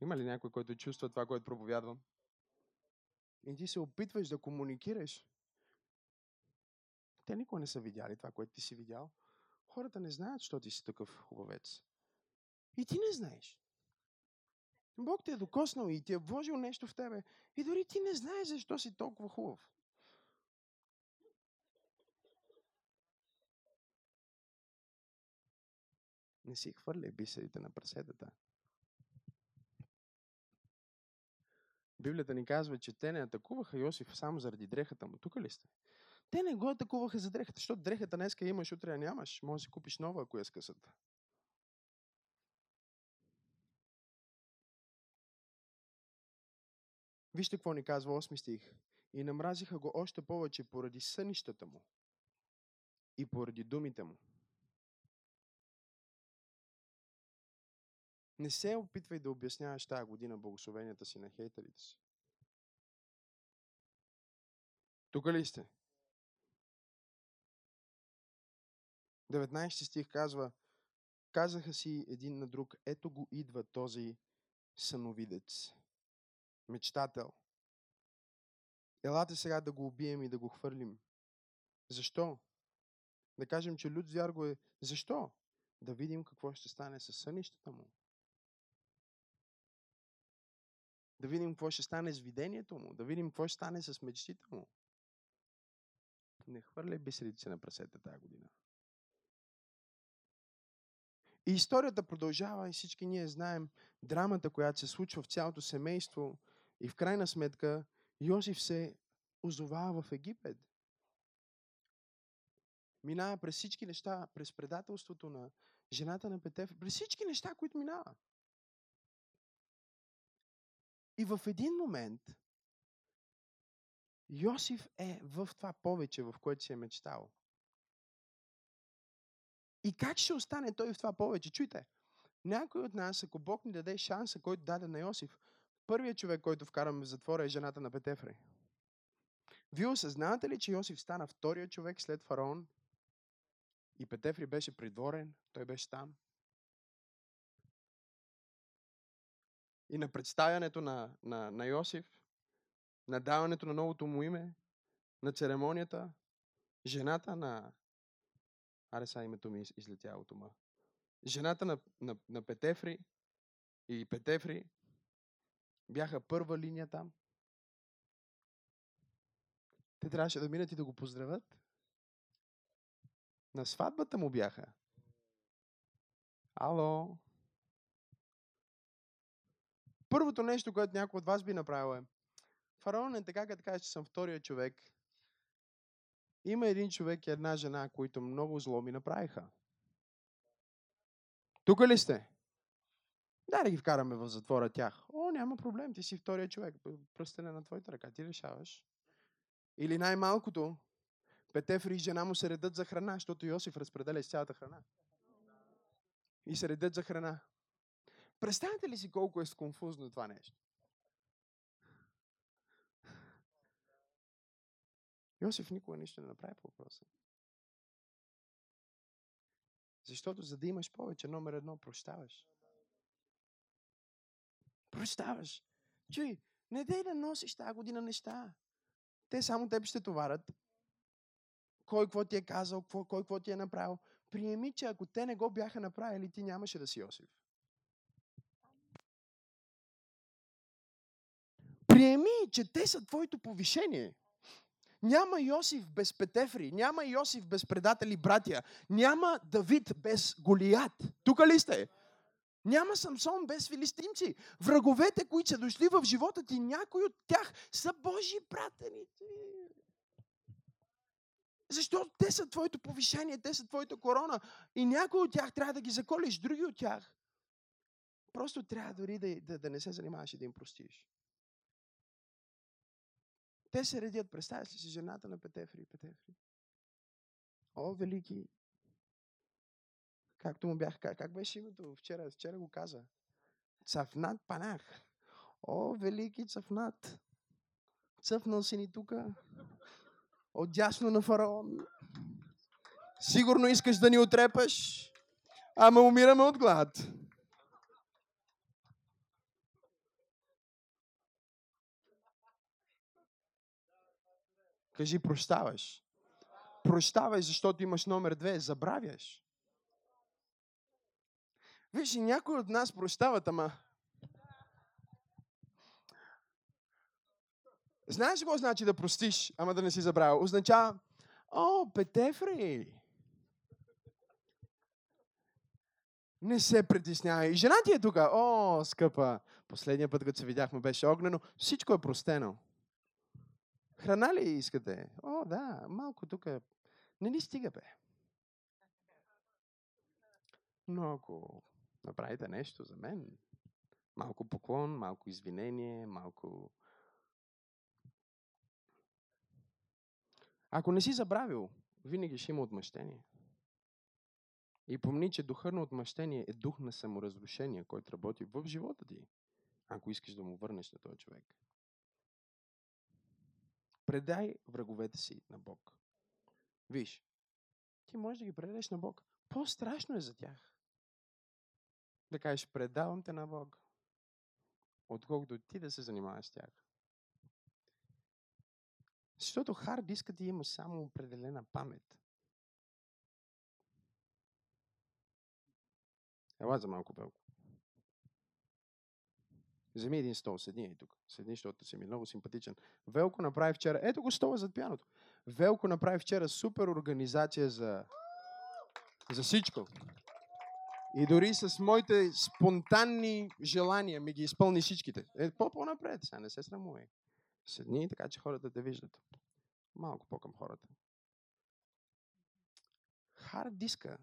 Има ли някой, който чувства това, което проповядвам? И ти се опитваш да комуникираш. Те никога не са видяли това, което ти си видял. Хората не знаят, що ти си такъв хубавец. И ти не знаеш. Бог те е докоснал и ти е вложил нещо в тебе. И дори ти не знаеш защо си толкова хубав. Не си хвърляй бисерите на прасетата. Библията ни казва, че те не атакуваха Йосиф само заради дрехата му. Тук ли сте? Те не го атакуваха за дрехата, защото дрехата днеска имаш, утре я нямаш. Може да си купиш нова, ако я скъсат. Вижте какво ни казва 8 стих. И намразиха го още повече поради сънищата му и поради думите му. Не се опитвай да обясняваш тази година благословенията си на хейтерите си. Тук ли сте? 19 стих казва, казаха си един на друг, ето го идва този съновидец, мечтател. Елате сега да го убием и да го хвърлим. Защо? Да кажем, че Люд Звяр го е. Защо? Да видим какво ще стане с сънищата му. Да видим какво ще стане с видението му. Да видим какво ще стане с мечтите му. Не хвърляй бисерите на прасета тази година. И историята продължава и всички ние знаем драмата, която се случва в цялото семейство. И в крайна сметка Йосиф се озовава в Египет. Минава през всички неща, през предателството на жената на Петев, през всички неща, които минава. И в един момент Йосиф е в това повече, в което си е мечтал. И как ще остане той в това повече? Чуйте, някой от нас, ако Бог ни даде шанса, който даде на Йосиф, първият човек, който вкараме в затвора е жената на Петефрей. Вие осъзнавате ли, че Йосиф стана втория човек след фараон? И Петефри беше придворен, той беше там. И на представянето на, на, на Йосиф, на даването на новото му име, на церемонията, жената на... Аре сега името ми излетя от ума. Жената на, на, на Петефри и Петефри бяха първа линия там. Те трябваше да минат и да го поздравят. На сватбата му бяха. Ало? Първото нещо, което някой от вас би направил е, фараон е така, като кажеш, че съм втория човек. Има един човек и една жена, които много зло ми направиха. Тук ли сте? Да, да ги вкараме в затвора тях. О, няма проблем, ти си втория човек. Пръстене на твоята ръка, ти решаваш. Или най-малкото, Петефри и жена му се редат за храна, защото Йосиф разпределя с цялата храна. И се редат за храна. Представете ли си колко е сконфузно това нещо? Йосиф никога нищо не направи по въпроса. Защото за да имаш повече, номер едно, прощаваш. Прощаваш. Чуй, не дей да носиш тази година неща. Те само теб ще товарят. Кой какво ти е казал, кой какво ти е направил. Приеми, че ако те не го бяха направили, ти нямаше да си Йосиф. Приеми, че те са твоето повишение. Няма Йосиф без Петефри, няма Йосиф без предатели братя, няма Давид без Голият. Тук ли сте? Няма Самсон без филистимци. Враговете, които са дошли в живота ти, някои от тях са Божи пратеници. Защото те са твоето повишение, те са твоята корона. И някои от тях трябва да ги заколиш, други от тях. Просто трябва дори да, да, да не се занимаваш и да им простиш. Те се редят, представяш ли си жената на Петефри Петефри? О, велики! Както му бях, как, беше името? Вчера, вчера го каза. Цафнат Панах. О, велики Цафнат! Цъфнал си ни тука. Отдясно на фараон. Сигурно искаш да ни отрепаш, ама умираме от глад. Кажи, прощаваш. Прощавай, защото имаш номер две. Забравяш. Виж, някой от нас прощават, ама... Знаеш какво значи да простиш, ама да не си забравил? Означава, о, Петефри, не се притеснявай. И жена ти е тук. О, скъпа, последния път, като се видяхме, беше огнено. Всичко е простено. Храна ли искате? О, да, малко тук. Не ни стига, бе. Но ако направите нещо за мен, малко поклон, малко извинение, малко... Ако не си забравил, винаги ще има отмъщение. И помни, че духът на отмъщение е дух на саморазрушение, който работи в живота ти, ако искаш да му върнеш на този човек. Предай враговете си на Бог. Виж, ти можеш да ги предадеш на Бог. По-страшно е за тях. Да кажеш, предавам те на Бог, отколкото ти да се занимаваш с тях. Защото хард диска ти има само определена памет. Ела за малко белко. Вземи един стол, седни и тук. Седни, защото си ми много симпатичен. Велко направи вчера, ето го стола зад пяното. Велко направи вчера супер организация за, за всичко. И дори с моите спонтанни желания ми ги изпълни всичките. Е, по-напред, сега не се срамувай. Седни, така че хората те виждат. Малко по-към хората. Хард диска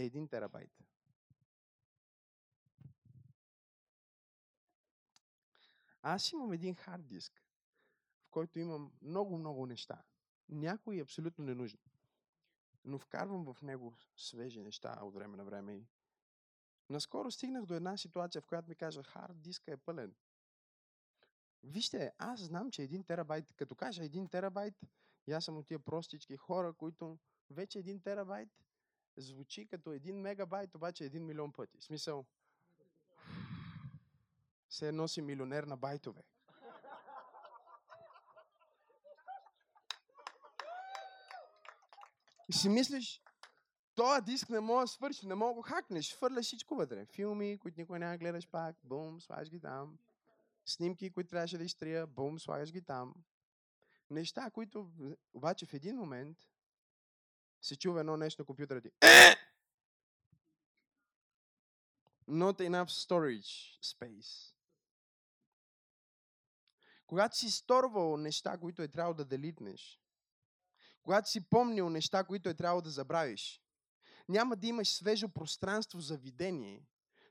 е 1 терабайт. Аз имам един хард диск, в който имам много-много неща. Някои абсолютно ненужни. Но вкарвам в него свежи неща от време на време. И наскоро стигнах до една ситуация, в която ми каза, хард диска е пълен. Вижте, аз знам, че един терабайт, като кажа един терабайт, и аз съм от тия простички хора, които вече един терабайт звучи като един мегабайт, обаче един милион пъти. В смисъл, се носи милионер на байтове. И си мислиш, този диск не мога да свърши, не мога да хакнеш, хвърляш всичко вътре. Филми, които никой няма да гледаш пак, бум, слагаш ги там. Снимки, които трябваше да изтрия, бум, слагаш ги там. Неща, които обаче в един момент се чува едно нещо на компютъра ти. Not enough storage space. Когато си сторвал неща, които е трябвало да делитнеш, когато си помнил неща, които е трябвало да забравиш, няма да имаш свежо пространство за видение,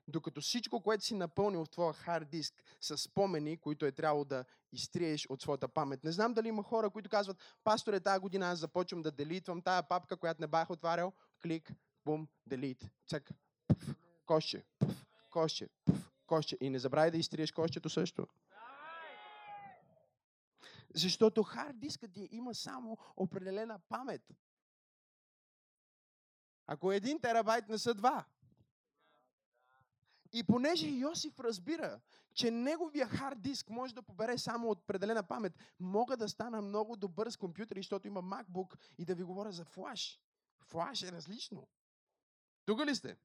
докато всичко, което си напълнил в твоя хард диск с спомени, които е трябвало да изтриеш от своята памет. Не знам дали има хора, които казват, пасторе, тази година аз започвам да делитвам тая папка, която не бях отварял. Клик, бум, делит, цък, пъф, коще, пъф, коще, пъф, коще. И не забравяй да изтриеш кощето също. Защото хард дискът ти има само определена памет. Ако един терабайт, не са два. И понеже Йосиф разбира, че неговия хард диск може да побере само от определена памет, мога да стана много добър с компютъри, защото има MacBook и да ви говоря за флаш. Флаш е различно. Тук ли сте?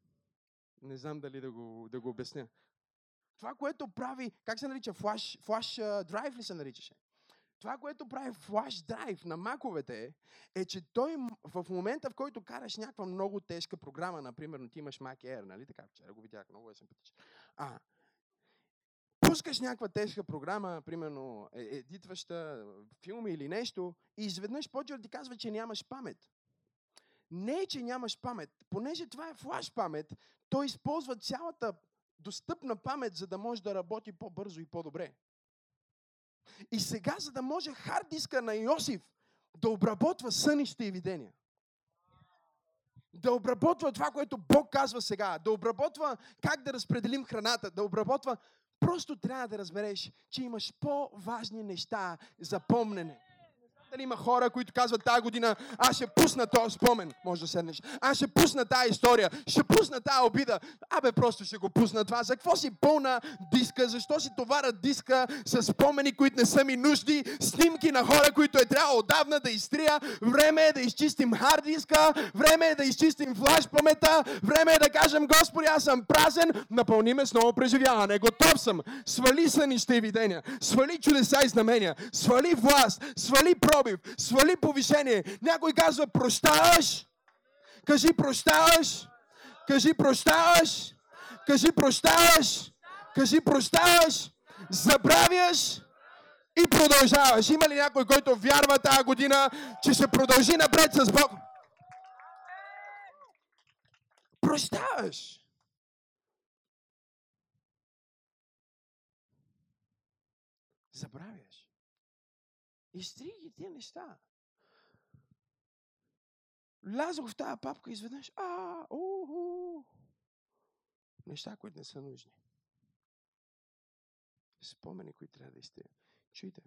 Не знам дали да го, да го обясня. Това, което прави, как се нарича? Флаш, флаш драйв ли се наричаше? Това, което прави флаш драйв на маковете е, че той в момента, в който караш някаква много тежка програма, например, ти имаш Mac Air, нали така? Вчера го видях, много е симпатичен. А, пускаш някаква тежка програма, примерно е, едитваща филми или нещо, и изведнъж почва да ти казва, че нямаш памет. Не е, че нямаш памет. Понеже това е флаш памет, той използва цялата достъпна памет, за да може да работи по-бързо и по-добре. И сега, за да може хард диска на Йосиф да обработва сънища и видения, да обработва това, което Бог казва сега, да обработва как да разпределим храната, да обработва, просто трябва да разбереш, че имаш по-важни неща за помнене дали има хора, които казват тази година, аз ще пусна този спомен. Може да седнеш. Аз ще пусна тази история. Ще пусна тази обида. Абе, просто ще го пусна това. За какво си пълна диска? Защо си товара диска с спомени, които не са ми нужди? Снимки на хора, които е трябвало отдавна да изтрия. Време е да изчистим хард диска. Време е да изчистим флаш памета. Време е да кажем, Господи, аз съм празен. Напълни ме с ново преживяване. Готов съм. Свали сънища и видения. Свали чудеса и знамения. Свали власт. Свали про пробив, свали повишение. Някой казва, прощаваш. Кажи, прощаваш. Кажи, прощаваш. Кажи, прощаваш. Кажи, прощаваш. Забравяш и продължаваш. Има ли някой, който вярва тази година, че ще продължи напред с Бог? Прощаваш. Забравяш. Изтри тия неща. Лязох в тази папка изведнъж, а, уху. Неща, които не са нужни. Спомени, които трябва да изтрия. Чуйте.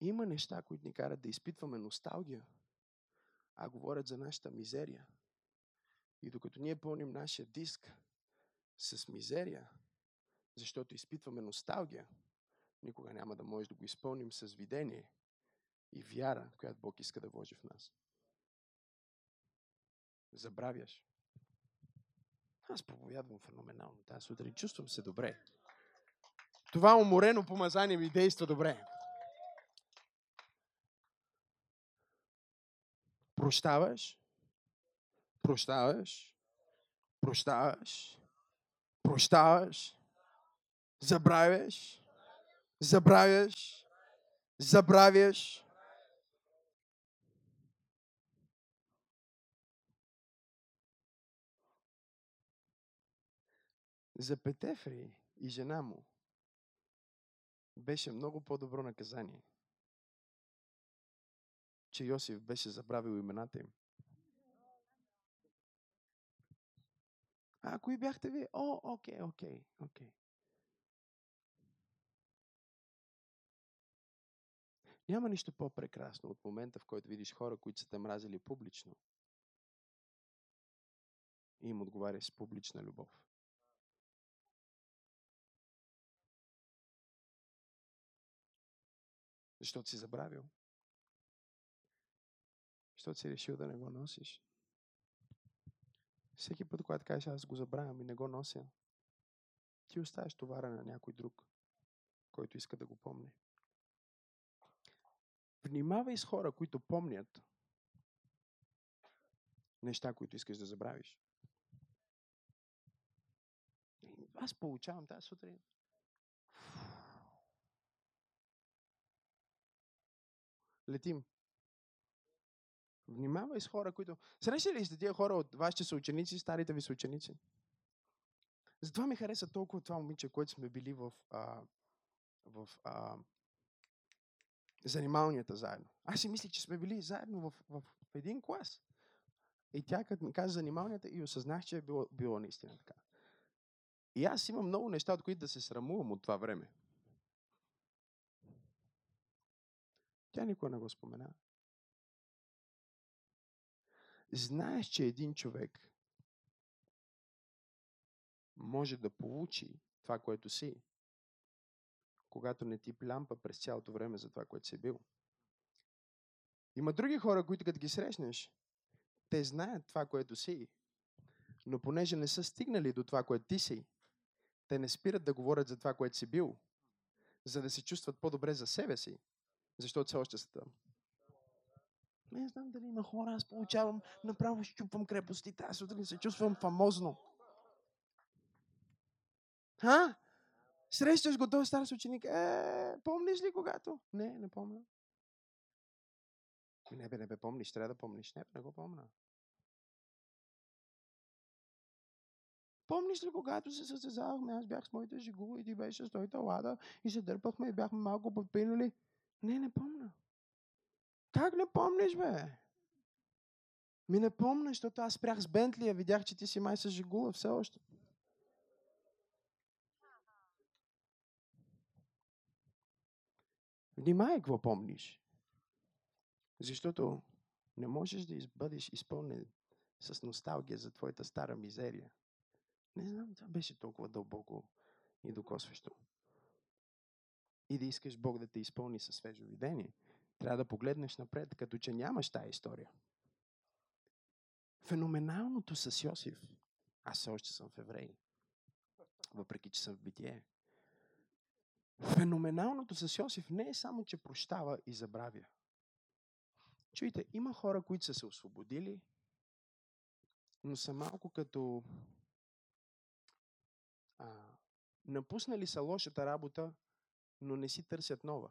Има неща, които ни карат да изпитваме носталгия, а говорят за нашата мизерия. И докато ние пълним нашия диск с мизерия, защото изпитваме носталгия, никога няма да може да го изпълним с видение и вяра, която Бог иска да вложи в нас. Забравяш. Аз проповядвам феноменално тази сутрин. Чувствам се добре. Това уморено помазание ми действа добре. Прощаваш. Прощаваш. Прощаваш. Прощаваш. Забравяш забравяш, забравяш. За Петефри и жена му беше много по-добро наказание, че Йосиф беше забравил имената им. А кои бяхте ви? О, окей, окей, окей. Няма нищо по-прекрасно от момента, в който видиш хора, които са те мразили публично. И им отговаряш с публична любов. Защото си забравил. Защото си решил да не го носиш. Всеки път, когато кажеш, аз го забравям и не го нося, ти оставяш товара на някой друг, който иска да го помни. Внимавай с хора, които помнят неща, които искаш да забравиш. Аз получавам тази сутрин. Летим. Внимавай с хора, които... Срещали ли сте тия хора от вашите съученици, старите ви съученици? Затова ми хареса толкова това момиче, което сме били в, а, в а, занималнията заедно. Аз си мислих, че сме били заедно в, в, един клас. И тя, като ми каза занималнията, и осъзнах, че е било, било наистина така. И аз имам много неща, от които да се срамувам от това време. Тя никога не го спомена. Знаеш, че един човек може да получи това, което си, когато не ти плямпа през цялото време за това, което си бил. Има други хора, които като ги срещнеш, те знаят това, което си, но понеже не са стигнали до това, което ти си, те не спират да говорят за това, което си бил, за да се чувстват по-добре за себе си, защото все още са там. Не знам дали има хора, аз получавам, направо щупвам крепостите, аз сутрин се чувствам фамозно. Ха? Срещаш го този стар ученик. Е, помниш ли когато? Не, не помня. Не бе, не бе, помниш, трябва да помниш. Не, не го помня. Помниш ли, когато се състезавахме, аз бях с моите жигула и ти беше с твоята лада и се дърпахме и бяхме малко подпинали? Не, не помня. Как не помниш, бе? Ми не помня, защото аз спрях с Бентлия, видях, че ти си май с жигула все още. Внимай какво помниш. Защото не можеш да бъдеш изпълнен с носталгия за твоята стара мизерия. Не знам, това беше толкова дълбоко и докосващо. И да искаш Бог да те изпълни със свежо видение, трябва да погледнеш напред, като че нямаш тая история. Феноменалното с Йосиф, аз все още съм в еврей, въпреки че съм в битие. Феноменалното с Йосиф не е само, че прощава и забравя. Чуйте, има хора, които са се освободили, но са малко като а, напуснали са лошата работа, но не си търсят нова.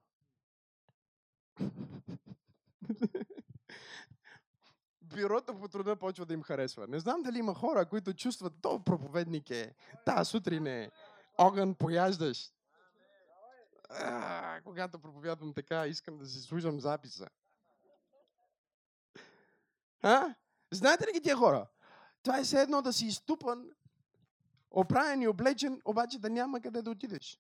Бюрото по труда почва да им харесва. Не знам дали има хора, които чувстват, то проповедник е, та сутрин е, огън пояждаш. Когато проповядвам така, искам да си служам записа. А? Знаете ли ги тия хора? Това е все едно да си изтупан, оправен и облечен, обаче да няма къде да отидеш.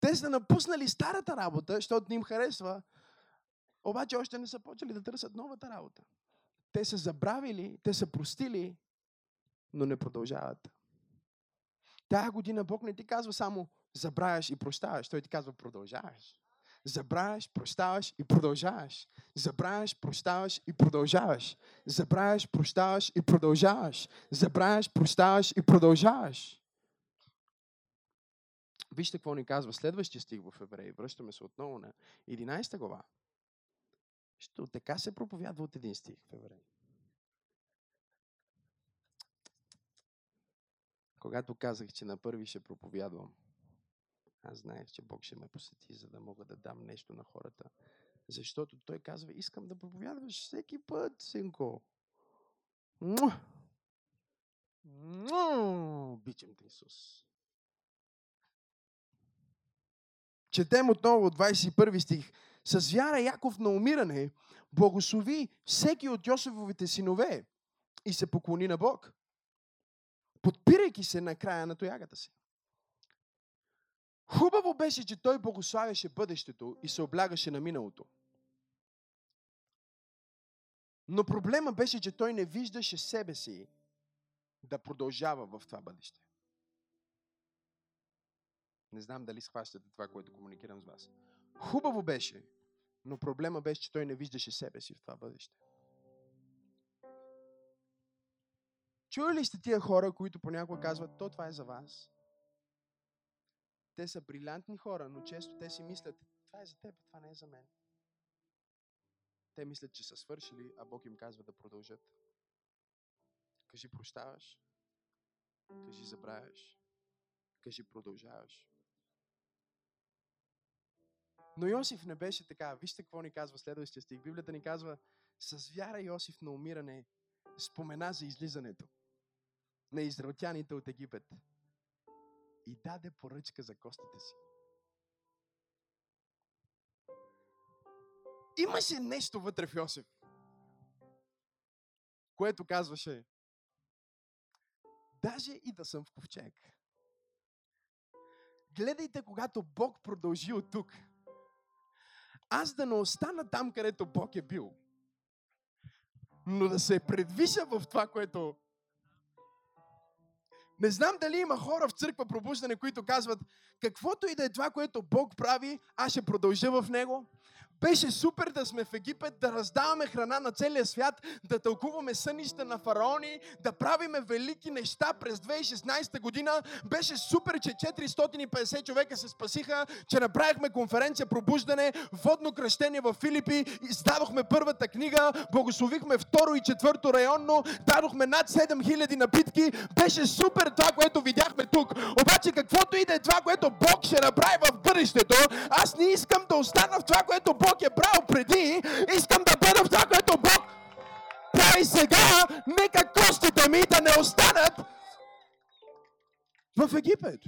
Те са напуснали старата работа, защото не им харесва, обаче още не са почели да търсят новата работа. Те са забравили, те са простили, но не продължават. Тая година Бог не ти казва само забравяш и прощаваш. Той ти казва продължаваш. Забравяш, прощаваш и продължаваш. Забравяш, прощаваш и продължаваш. Забравяш, прощаваш и продължаваш. Забравяш, прощаваш и продължаваш. Вижте какво ни казва следващия стих в Евреи. Връщаме се отново на 11 глава. Що така се проповядва от един стих в Евреи. Когато казах, че на първи ще проповядвам, аз знаех, че Бог ще ме посети, за да мога да дам нещо на хората. Защото Той казва, искам да проповядваш всеки път, синко. Обичам те, Исус. Четем отново от 21 стих. С вяра Яков на умиране благослови всеки от Йосифовите синове и се поклони на Бог, подпирайки се на края на тоягата си. Хубаво беше, че той благославяше бъдещето и се облягаше на миналото. Но проблема беше, че той не виждаше себе си да продължава в това бъдеще. Не знам дали схващате това, което комуникирам с вас. Хубаво беше, но проблема беше, че той не виждаше себе си в това бъдеще. Чули ли сте тия хора, които понякога казват, то това е за вас? Те са брилянтни хора, но често те си мислят, това е за теб, това не е за мен. Те мислят, че са свършили, а Бог им казва да продължат. Кажи прощаваш. Кажи забравяш. Кажи продължаваш. Но Йосиф не беше така. Вижте какво ни казва следващия стих. Библията ни казва, с вяра Йосиф на умиране спомена за излизането на израелтяните от Египет и даде поръчка за костите си. Имаше нещо вътре в Йосиф, което казваше, даже и да съм в ковчег. Гледайте, когато Бог продължи от тук. Аз да не остана там, където Бог е бил, но да се предвиша в това, което не знам дали има хора в църква пробуждане, които казват, каквото и да е това, което Бог прави, аз ще продължа в него. Беше супер да сме в Египет, да раздаваме храна на целия свят, да тълкуваме сънища на фараони, да правиме велики неща през 2016 година. Беше супер, че 450 човека се спасиха, че направихме конференция пробуждане, водно кръщение в Филипи, издадохме първата книга, благословихме второ и четвърто районно, дадохме над 7000 напитки. Беше супер това, което видяхме тук. Обаче каквото и да е това, което Бог ще направи в бъдещето, аз не искам да остана в това, което Бог Бог е правил преди, искам да бъда в това, което Бог прави сега. Нека костите ми да не останат в Египет.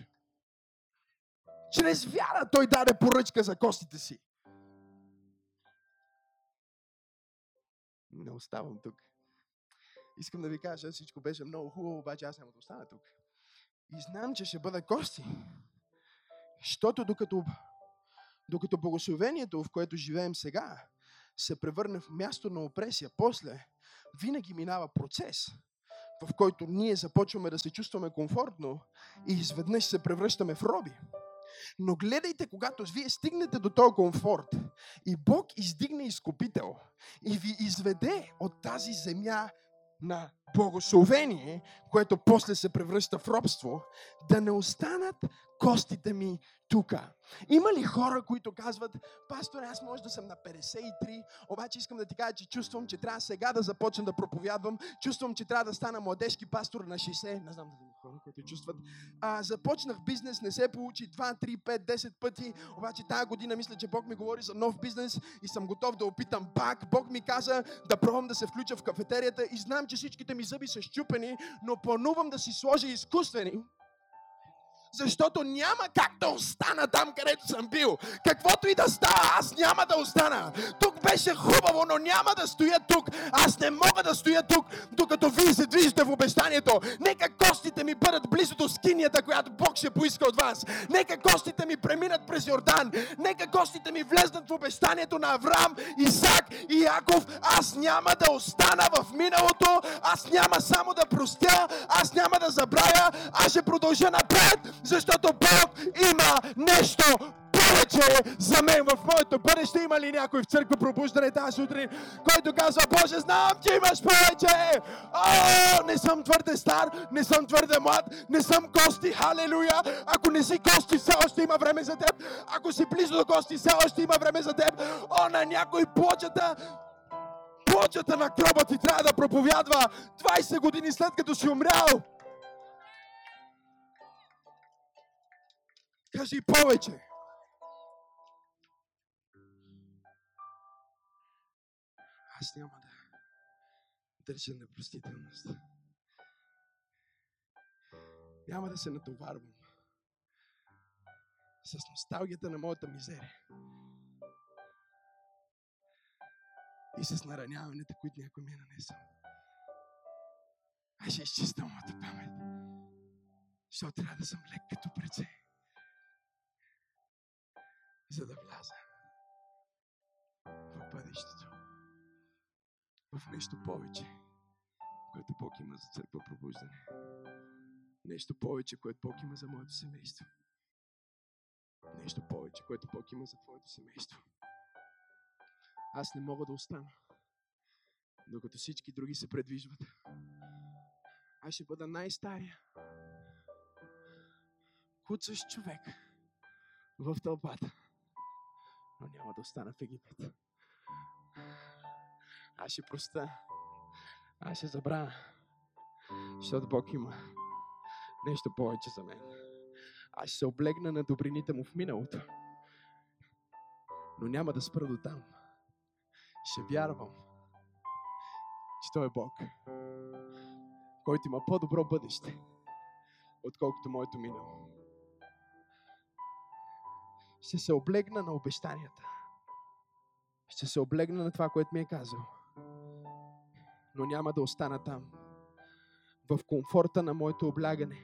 Чрез вяра той даде поръчка за костите си. Не оставам тук. Искам да ви кажа, всичко беше много хубаво, обаче аз няма да остана тук. И знам, че ще бъда кости. Защото докато докато благословението, в което живеем сега, се превърне в място на опресия, после винаги минава процес, в който ние започваме да се чувстваме комфортно и изведнъж се превръщаме в роби. Но гледайте, когато вие стигнете до този комфорт и Бог издигне изкупител и ви изведе от тази земя на благословение, което после се превръща в робство, да не останат костите ми тук. Има ли хора, които казват, пастор, аз може да съм на 53, обаче искам да ти кажа, че чувствам, че трябва сега да започна да проповядвам, чувствам, че трябва да стана младежки пастор на 60, не знам дали има хора, които чувстват. А, започнах бизнес, не се получи 2, 3, 5, 10 пъти, обаче тази година мисля, че Бог ми говори за нов бизнес и съм готов да опитам пак. Бог ми каза да пробвам да се включа в кафетерията и знам, че всичките ми зъби са щупени, но планувам да си сложа изкуствени защото няма как да остана там, където съм бил. Каквото и да става, аз няма да остана. Тук беше хубаво, но няма да стоя тук. Аз не мога да стоя тук, докато вие се движите в обещанието. Нека костите ми бъдат близо до скинията, която Бог ще поиска от вас. Нека костите ми преминат през Йордан. Нека костите ми влезнат в обещанието на Авраам, Исак и Яков. Аз няма да остана в миналото. Аз няма само да простя. Аз няма да забравя. Аз ще продължа напред защото Бог има нещо повече за мен в моето бъдеще. Има ли някой в църква пробуждане тази сутрин, който казва, Боже, знам, че имаш повече. О, не съм твърде стар, не съм твърде млад, не съм кости, халелуя. Ако не си кости, все още има време за теб. Ако си близо до кости, все още има време за теб. О, на някой плочата плочата на гроба ти трябва да проповядва 20 години след като си умрял. Кажи повече. Аз няма да държа непростителност. Няма да се натоварвам с носталгията на моята мизерия и с нараняването, които някой ми е нанесъл. Аз ще изчиста моята памет, защото трябва да съм лек като преце за да вляза в бъдещето. В нещо повече, което Бог има за църква пробуждане. Нещо повече, което Бог има за моето семейство. Нещо повече, което Бог има за твоето семейство. Аз не мога да остана, докато всички други се предвижват. Аз ще бъда най-стария, куцащ човек в тълпата. Но няма да остана в Египет. Аз ще проста. Аз ще забравя. Защото Бог има нещо повече за мен. Аз ще се облегна на добрините му в миналото. Но няма да спра до там. Ще вярвам, че Той е Бог, който има по-добро бъдеще, отколкото моето минало. Ще се облегна на обещанията. Ще се облегна на това, което ми е казал. Но няма да остана там. В комфорта на моето облягане.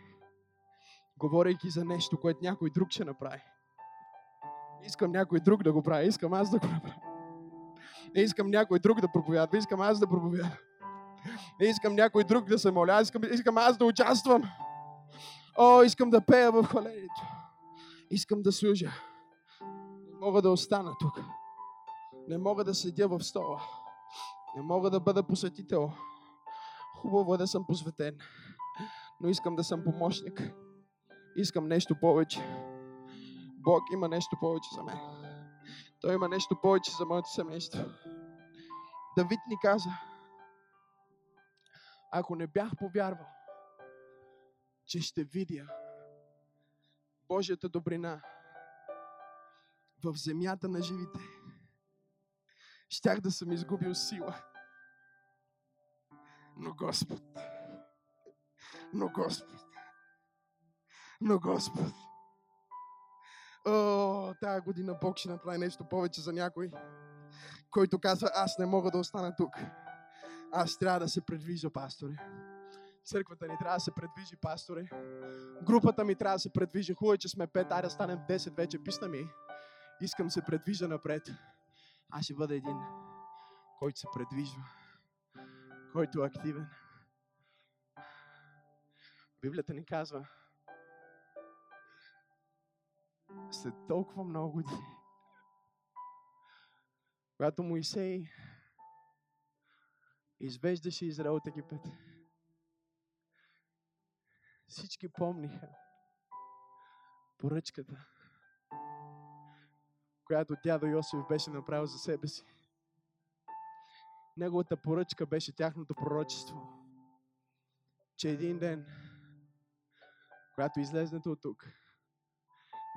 Говорейки за нещо, което някой друг ще направи. Искам някой друг да го прави. Искам аз да го направя. Не искам някой друг да проповядва. Искам аз да проповядвам. Не искам някой друг да се моля. Искам, искам аз да участвам. О, искам да пея в хвалението. Искам да служа. Мога да остана тук. Не мога да седя в стола. Не мога да бъда посветител. Хубаво е да съм посветен. Но искам да съм помощник. Искам нещо повече. Бог има нещо повече за мен. Той има нещо повече за моето семейство. Давид ни каза, ако не бях повярвал, че ще видя Божията добрина в земята на живите, щях да съм изгубил сила. Но Господ, но Господ, но Господ, О, тая година Бог ще направи нещо повече за някой, който казва, аз не мога да остана тук. Аз трябва да се предвижа, пасторе. Църквата ни трябва да се предвижи, пасторе. Групата ми трябва да се предвижи. Хубаво е, че сме пет, айде да станем 10 вече. Писна ми. Искам се предвижда напред. Аз ще бъда един, който се предвижва. Който е активен. Библията ни казва, след толкова много години, когато Моисей извеждаше Израел от Египет, всички помниха поръчката, която дядо Йосиф беше направил за себе си. Неговата поръчка беше тяхното пророчество, че един ден, когато излезнете от тук,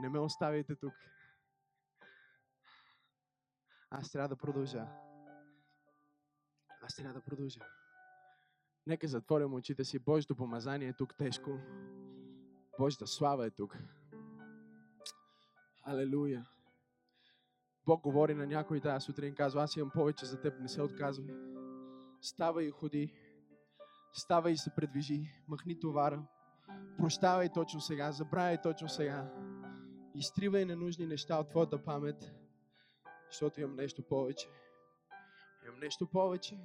не ме оставяйте тук. Аз трябва да продължа. Аз трябва да продължа. Нека затворим очите си. Божието помазание е тук тежко. Божията слава е тук. Алелуя. Бог говори на някой тази сутрин, казва, аз имам повече за теб, не се отказвай. Става и ходи. Става и се предвижи. Махни товара. Прощавай точно сега. Забравяй точно сега. Изтривай ненужни неща от твоята памет, защото имам нещо повече. Имам нещо повече.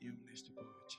Имам нещо повече.